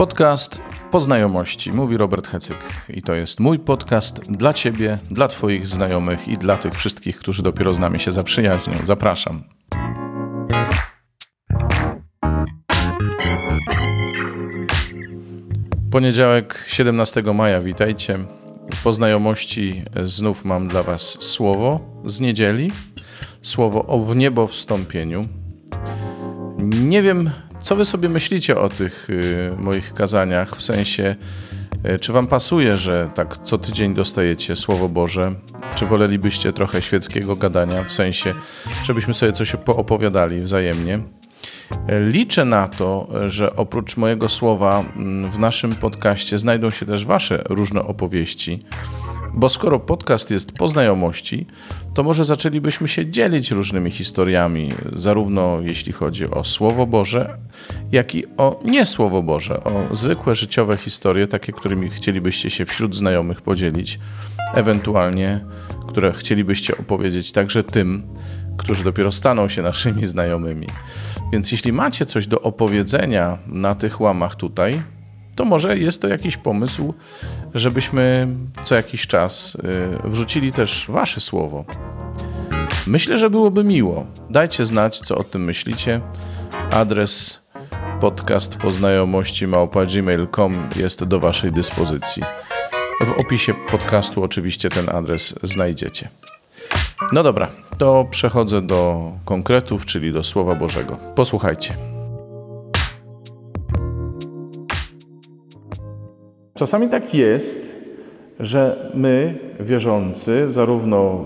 Podcast Poznajomości, mówi Robert Hecyk. I to jest mój podcast dla Ciebie, dla Twoich znajomych i dla tych wszystkich, którzy dopiero z nami się zaprzyjaźnią. Zapraszam. Poniedziałek 17 maja, witajcie. Po znajomości znów mam dla Was słowo z niedzieli, słowo o w niebo wstąpieniu. Nie wiem, co Wy sobie myślicie o tych y, moich kazaniach, w sensie, y, czy Wam pasuje, że tak co tydzień dostajecie Słowo Boże, czy wolelibyście trochę świeckiego gadania, w sensie, żebyśmy sobie coś poopowiadali wzajemnie. Liczę na to, że oprócz mojego słowa mm, w naszym podcaście znajdą się też Wasze różne opowieści. Bo skoro podcast jest po znajomości, to może zaczęlibyśmy się dzielić różnymi historiami, zarówno jeśli chodzi o Słowo Boże, jak i o nie Słowo Boże, o zwykłe życiowe historie, takie, którymi chcielibyście się wśród znajomych podzielić, ewentualnie które chcielibyście opowiedzieć także tym, którzy dopiero staną się naszymi znajomymi. Więc jeśli macie coś do opowiedzenia na tych łamach tutaj, to może jest to jakiś pomysł, żebyśmy co jakiś czas y, wrzucili też Wasze słowo. Myślę, że byłoby miło. Dajcie znać, co o tym myślicie. Adres podcast poznajomości małpa.gmail.com jest do Waszej dyspozycji. W opisie podcastu oczywiście ten adres znajdziecie. No dobra, to przechodzę do konkretów, czyli do Słowa Bożego. Posłuchajcie. Czasami tak jest, że my, wierzący, zarówno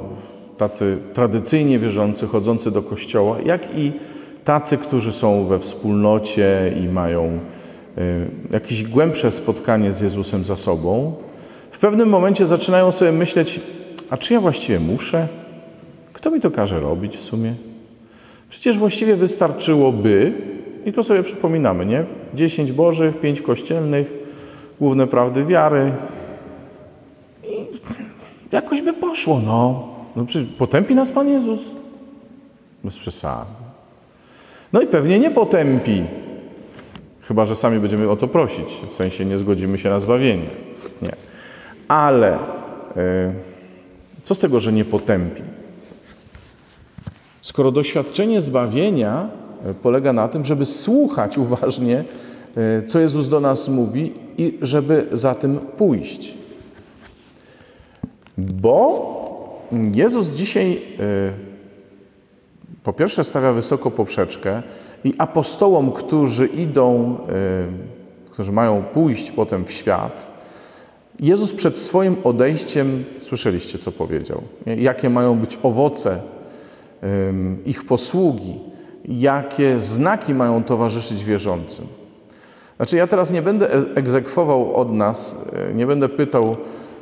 tacy tradycyjnie wierzący, chodzący do kościoła, jak i tacy, którzy są we wspólnocie i mają y, jakieś głębsze spotkanie z Jezusem za sobą, w pewnym momencie zaczynają sobie myśleć, a czy ja właściwie muszę? Kto mi to każe robić w sumie? Przecież właściwie wystarczyłoby, i to sobie przypominamy, nie? Dziesięć bożych, pięć kościelnych, główne prawdy wiary. I jakoś by poszło, no. No przecież potępi nas Pan Jezus? Bez przesady. No i pewnie nie potępi. Chyba, że sami będziemy o to prosić. W sensie nie zgodzimy się na zbawienie. Nie. Ale yy, co z tego, że nie potępi? Skoro doświadczenie zbawienia e, polega na tym, żeby słuchać uważnie, e, co Jezus do nas mówi i żeby za tym pójść. Bo Jezus dzisiaj e, po pierwsze stawia wysoko poprzeczkę i apostołom, którzy idą, którzy mają pójść potem w świat, Jezus przed swoim odejściem, słyszeliście co powiedział, jakie mają być owoce ich posługi, jakie znaki mają towarzyszyć wierzącym. Znaczy, ja teraz nie będę e, egzekwował od nas, e, nie będę pytał,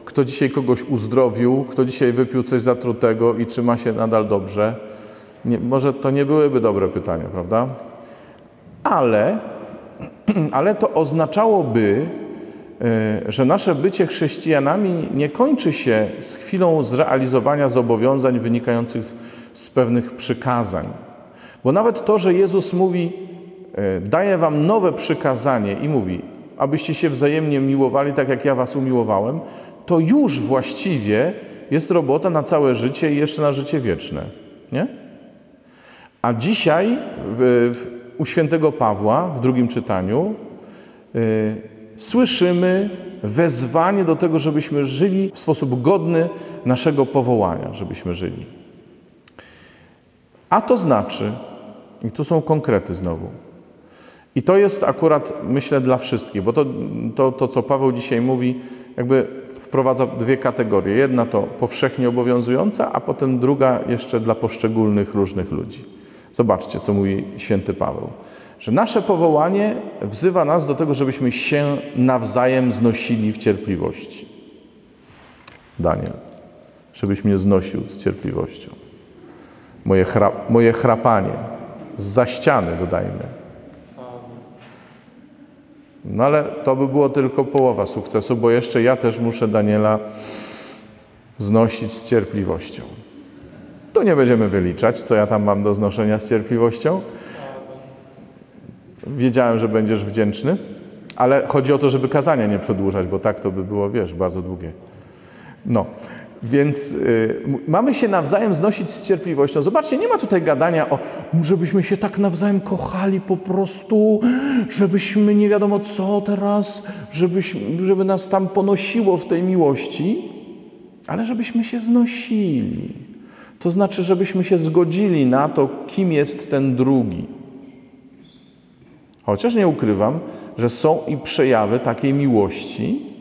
kto dzisiaj kogoś uzdrowił, kto dzisiaj wypił coś zatrutego i czy ma się nadal dobrze. Nie, może to nie byłyby dobre pytania, prawda? Ale, ale to oznaczałoby, e, że nasze bycie chrześcijanami nie kończy się z chwilą zrealizowania zobowiązań wynikających z z pewnych przykazań. Bo nawet to, że Jezus mówi, daje wam nowe przykazanie i mówi, abyście się wzajemnie miłowali tak, jak ja was umiłowałem, to już właściwie jest robota na całe życie i jeszcze na życie wieczne. Nie? A dzisiaj w, w, u świętego Pawła w drugim czytaniu y, słyszymy wezwanie do tego, żebyśmy żyli w sposób godny naszego powołania, żebyśmy żyli. A to znaczy, i tu są konkrety znowu, i to jest akurat, myślę, dla wszystkich, bo to, to, to co Paweł dzisiaj mówi, jakby wprowadza dwie kategorie. Jedna to powszechnie obowiązująca, a potem druga jeszcze dla poszczególnych różnych ludzi. Zobaczcie, co mówi święty Paweł. Że nasze powołanie wzywa nas do tego, żebyśmy się nawzajem znosili w cierpliwości. Daniel, żebyś mnie znosił z cierpliwością moje, chrap, moje chrapanie. Za ściany dodajmy. No ale to by było tylko połowa sukcesu, bo jeszcze ja też muszę Daniela znosić z cierpliwością. Tu nie będziemy wyliczać, co ja tam mam do znoszenia z cierpliwością. Wiedziałem, że będziesz wdzięczny. Ale chodzi o to, żeby kazania nie przedłużać, bo tak to by było, wiesz, bardzo długie. No, więc y, mamy się nawzajem znosić z cierpliwością. Zobaczcie, nie ma tutaj gadania o, żebyśmy się tak nawzajem kochali po prostu, żebyśmy nie wiadomo co teraz, żebyśmy, żeby nas tam ponosiło w tej miłości, ale żebyśmy się znosili. To znaczy, żebyśmy się zgodzili na to, kim jest ten drugi. Chociaż nie ukrywam, że są i przejawy takiej miłości,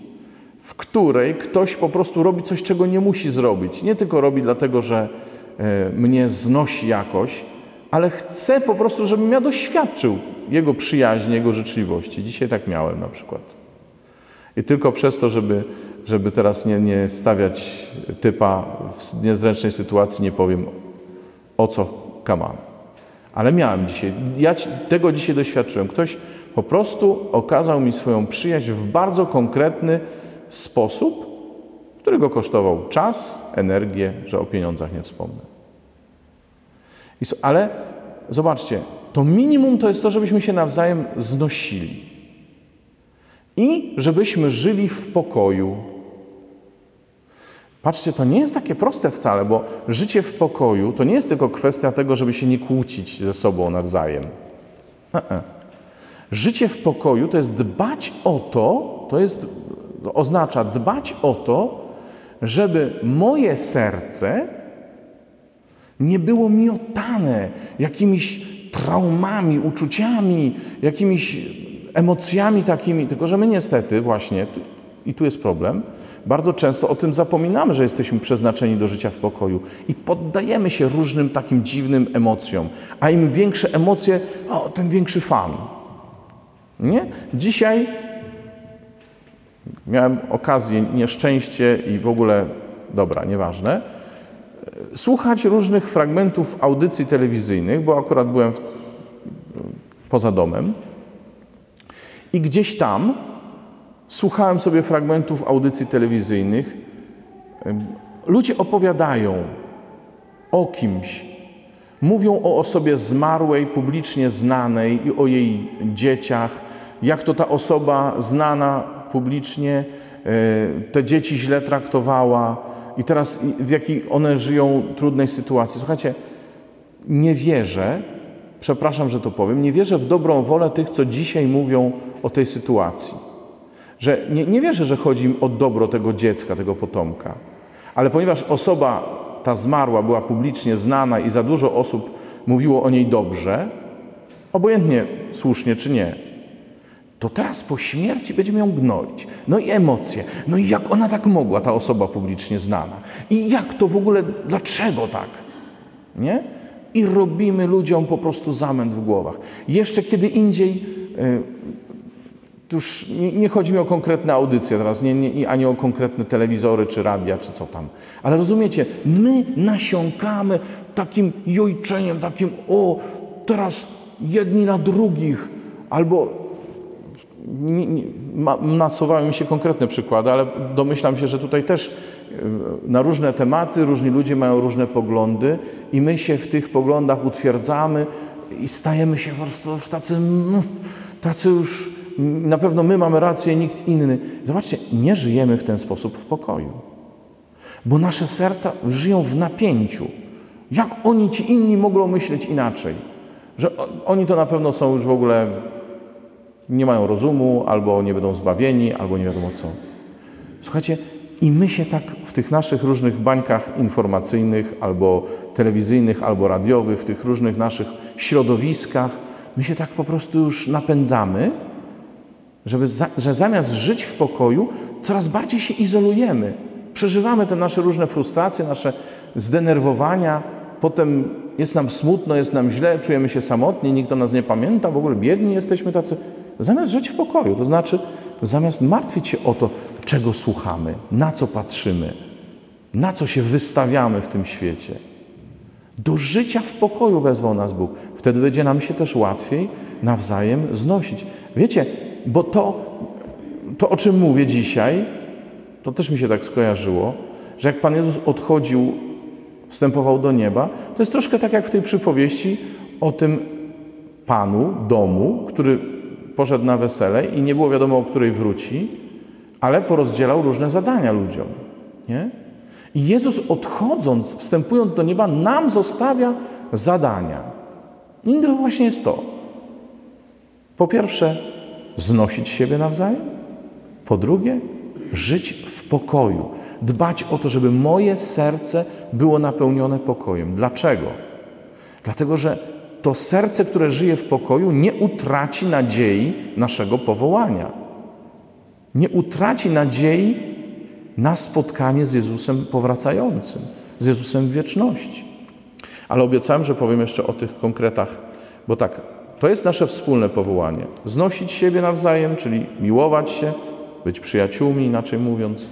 w której ktoś po prostu robi coś, czego nie musi zrobić. Nie tylko robi dlatego, że e, mnie znosi jakoś, ale chce po prostu, żebym ja doświadczył jego przyjaźni, jego życzliwości. Dzisiaj tak miałem na przykład. I tylko przez to, żeby, żeby teraz nie, nie stawiać typa w niezręcznej sytuacji, nie powiem o co kamam. Ale miałem dzisiaj, ja tego dzisiaj doświadczyłem. Ktoś po prostu okazał mi swoją przyjaźń w bardzo konkretny sposób, który go kosztował czas, energię, że o pieniądzach nie wspomnę. ale zobaczcie, to minimum to jest to, żebyśmy się nawzajem znosili i żebyśmy żyli w pokoju. Patrzcie, to nie jest takie proste wcale, bo życie w pokoju to nie jest tylko kwestia tego, żeby się nie kłócić ze sobą nawzajem. Życie w pokoju to jest dbać o to, to jest oznacza dbać o to, żeby moje serce nie było miotane jakimiś traumami, uczuciami, jakimiś emocjami takimi, tylko że my niestety właśnie, i tu jest problem, bardzo często o tym zapominamy, że jesteśmy przeznaczeni do życia w pokoju i poddajemy się różnym takim dziwnym emocjom. A im większe emocje, o, tym większy fan. Nie? Dzisiaj miałem okazję, nieszczęście i w ogóle, dobra, nieważne, słuchać różnych fragmentów audycji telewizyjnych, bo akurat byłem w, poza domem i gdzieś tam słuchałem sobie fragmentów audycji telewizyjnych. Ludzie opowiadają o kimś, mówią o osobie zmarłej, publicznie znanej i o jej dzieciach, jak to ta osoba znana publicznie e, te dzieci źle traktowała i teraz w jakiej one żyją trudnej sytuacji. Słuchajcie, nie wierzę, przepraszam, że to powiem, nie wierzę w dobrą wolę tych, co dzisiaj mówią o tej sytuacji. Że nie, nie wierzę, że chodzi im o dobro tego dziecka, tego potomka. Ale ponieważ osoba ta zmarła była publicznie znana i za dużo osób mówiło o niej dobrze, obojętnie słusznie czy nie, to teraz po śmierci będziemy ją gnoić. No i emocje. No i jak ona tak mogła, ta osoba publicznie znana? I jak to w ogóle, dlaczego tak? Nie? I robimy ludziom po prostu zamęt w głowach. Jeszcze kiedy indziej, yy, już nie, nie, chodzi mi o konkretne audycje teraz, nie, nie, ani o konkretne telewizory, czy radia, czy co tam. Ale rozumiecie, my nasiąkamy takim jojczeniem, takim o, teraz jedni na drugich, albo nasuwają mi się konkretne przykłady, ale domyślam się, że tutaj też e, na różne tematy różni ludzie mają różne poglądy i my się w tych poglądach utwierdzamy i stajemy się po prostu tacy, mm, tacy już, na pewno my mamy rację, nikt inny. Zobaczcie, nie żyjemy w ten sposób w pokoju, bo nasze serca żyją w napięciu. Jak oni, ci inni mogą myśleć inaczej? Że oni to na pewno są już w ogóle nie mają rozumu, albo nie będą zbawieni, albo nie wiadomo co. Słuchajcie, i my się tak w tych naszych różnych bańkach informacyjnych, albo telewizyjnych, albo radiowych, w tych różnych naszych środowiskach, my się tak po prostu już napędzamy, żeby za, że zamiast żyć w pokoju, coraz bardziej się izolujemy. Przeżywamy te nasze różne frustracje, nasze zdenerwowania, potem jest nam smutno, jest nam źle, czujemy się samotni, nikt o nas nie pamięta, w ogóle biedni jesteśmy tacy. Zamiast żyć w pokoju, to znaczy zamiast martwić się o to, czego słuchamy, na co patrzymy, na co się wystawiamy w tym świecie. Do życia w pokoju wezwał nas Bóg. Wtedy będzie nam się też łatwiej nawzajem znosić. Wiecie, bo to, to o czym mówię dzisiaj, to też mi się tak skojarzyło, że jak Pan Jezus odchodził, wstępował do nieba, to jest troszkę tak jak w tej przypowieści o tym Panu domu, który poszedł na wesele i nie było wiadomo, o której wróci, ale porozdzielał różne zadania ludziom. Nie? I Jezus odchodząc, wstępując do nieba, nam zostawia zadania. I to właśnie jest to. Po pierwsze, znosić siebie nawzajem. Po drugie, żyć w pokoju. Dbać o to, żeby moje serce było napełnione pokojem. Dlaczego? Dlatego, że to serce, które żyje w pokoju, nie utraci nadziei naszego powołania. Nie utraci nadziei na spotkanie z Jezusem powracającym, z Jezusem w wieczności. Ale obiecałem, że powiem jeszcze o tych konkretach, bo tak, to jest nasze wspólne powołanie. Znosić siebie nawzajem, czyli miłować się, być przyjaciółmi, inaczej mówiąc,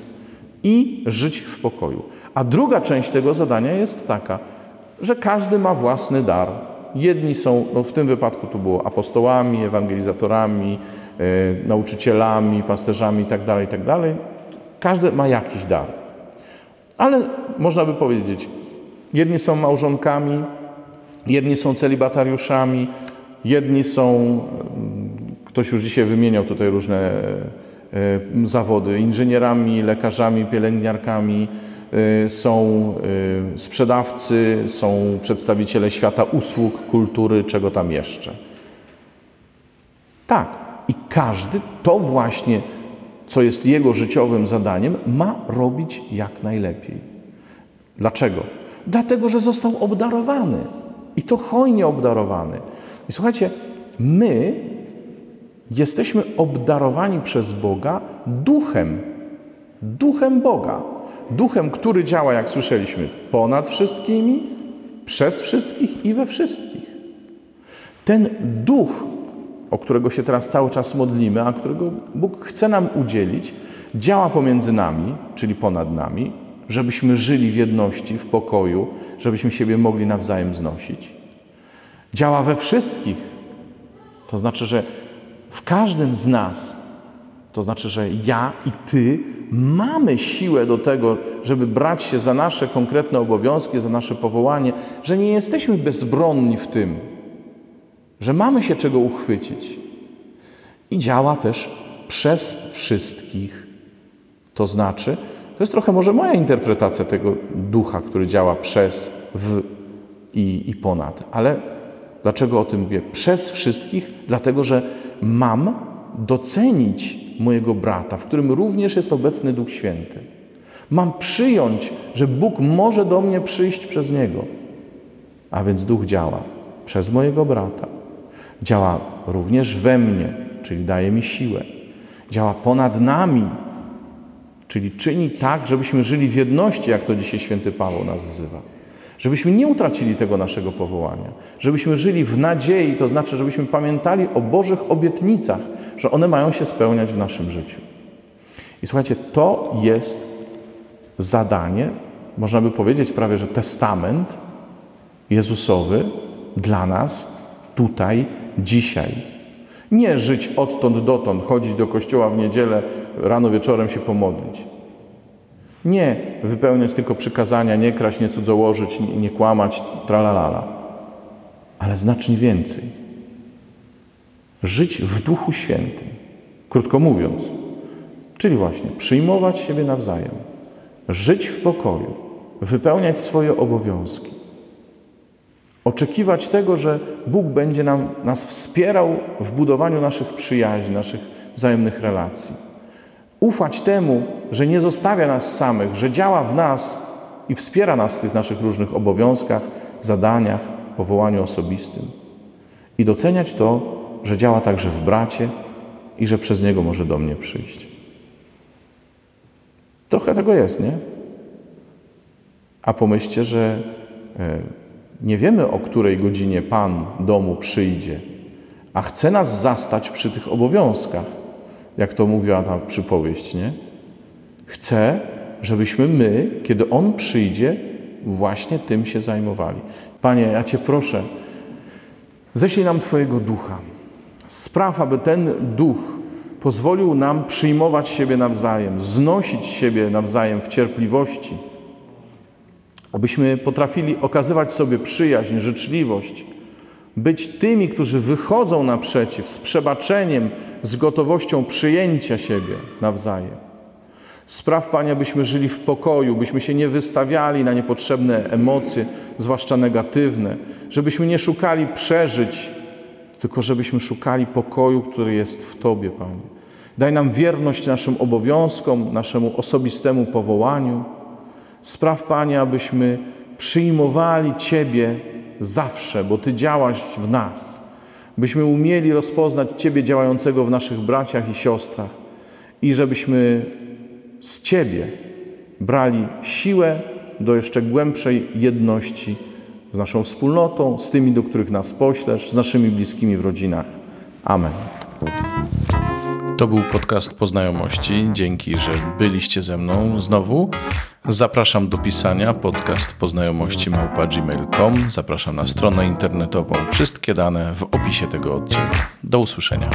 i żyć w pokoju. A druga część tego zadania jest taka, że każdy ma własny dar. Jedni są, no w tym wypadku tu było apostołami, ewangelizatorami, yy, nauczycielami, pasterzami itd., tak itd. Tak każdy ma jakiś dar. Ale można by powiedzieć, jedni są małżonkami, jedni są celibatariuszami, jedni są, mm, ktoś już dzisiaj wymieniał tutaj różne E, zawody inżynierami, lekarzami, pielęgniarkami, e, są e, sprzedawcy, są przedstawiciele świata usług, kultury, czego tam jeszcze. Tak, i każdy to właśnie, co jest jego życiowym zadaniem, ma robić jak najlepiej. Dlaczego? Dlatego, że został obdarowany i to hojnie obdarowany. I słuchajcie, my Jesteśmy obdarowani przez Boga duchem, duchem Boga. Duchem, który działa, jak słyszeliśmy, ponad wszystkimi, przez wszystkich i we wszystkich. Ten duch, o którego się teraz cały czas modlimy, a którego Bóg chce nam udzielić, działa pomiędzy nami, czyli ponad nami, żebyśmy żyli w jedności, w pokoju, żebyśmy siebie mogli nawzajem znosić. Działa we wszystkich. To znaczy, że w każdym z nas. To znaczy, że ja i ty mamy siłę do tego, żeby brać się za nasze konkretne obowiązki, za nasze powołanie, że nie jesteśmy bezbronni w tym, że mamy się czego uchwycić. I działa też przez wszystkich. To znaczy, to jest trochę może moja interpretacja tego ducha, który działa przez, w i, i ponad, ale Dlaczego o tym mówię? Przez wszystkich, dlatego że mam docenić mojego brata, w którym również jest obecny Duch Święty. Mam przyjąć, że Bóg może do mnie przyjść przez niego. A więc Duch działa przez mojego brata. Działa również we mnie, czyli daje mi siłę. Działa ponad nami, czyli czyni tak, żebyśmy żyli w jedności, jak to dzisiaj święty Paweł nas wzywa. Żebyśmy nie utracili tego naszego powołania, żebyśmy żyli w nadziei, to znaczy, żebyśmy pamiętali o Bożych obietnicach, że one mają się spełniać w naszym życiu. I słuchajcie, to jest zadanie, można by powiedzieć prawie, że testament Jezusowy dla nas tutaj, dzisiaj. Nie żyć odtąd dotąd, chodzić do kościoła w niedzielę, rano wieczorem się pomodlić. Nie wypełniać tylko przykazania, nie kraść, nie cudzołożyć, nie, nie kłamać, tralalala, ale znacznie więcej. Żyć w Duchu Świętym, krótko mówiąc, czyli właśnie przyjmować siebie nawzajem, żyć w pokoju, wypełniać swoje obowiązki, oczekiwać tego, że Bóg będzie nam, nas wspierał w budowaniu naszych przyjaźni, naszych wzajemnych relacji ufać temu, że nie zostawia nas samych, że działa w nas i wspiera nas w tych naszych różnych obowiązkach, zadaniach, powołaniu osobistym. I doceniać to, że działa także w bracie i że przez niego może do mnie przyjść. Trochę tego jest, nie? A pomyślcie, że e, nie wiemy, o której godzinie Pan domu przyjdzie, a chce nas zastać przy tych obowiązkach jak to mówiła ta przypowieść, nie? Chce, żebyśmy my, kiedy On przyjdzie, właśnie tym się zajmowali. Panie, ja Cię proszę, ześlij nam Twojego ducha. Spraw, aby ten duch pozwolił nam przyjmować siebie nawzajem, znosić siebie nawzajem w cierpliwości, abyśmy potrafili okazywać sobie przyjaźń, życzliwość, być tymi, którzy wychodzą naprzeciw z przebaczeniem, z gotowością przyjęcia siebie nawzajem. Spraw, Panie, byśmy żyli w pokoju, byśmy się nie wystawiali na niepotrzebne emocje, zwłaszcza negatywne, żebyśmy nie szukali przeżyć, tylko żebyśmy szukali pokoju, który jest w Tobie, Panie. Daj nam wierność naszym obowiązkom, naszemu osobistemu powołaniu. Spraw, Panie, abyśmy przyjmowali Ciebie zawsze, bo Ty działasz w nas. Byśmy umieli rozpoznać Ciebie działającego w naszych braciach i siostrach i żebyśmy z Ciebie brali siłę do jeszcze głębszej jedności z naszą wspólnotą, z tymi, do których nas poślesz, z naszymi bliskimi w rodzinach. Amen. To był podcast Poznajomości. Dzięki, że byliście ze mną znowu. Zapraszam do pisania podcast poznajomości małpa.gmail.com. Zapraszam na stronę internetową. Wszystkie dane w opisie tego odcinka. Do usłyszenia.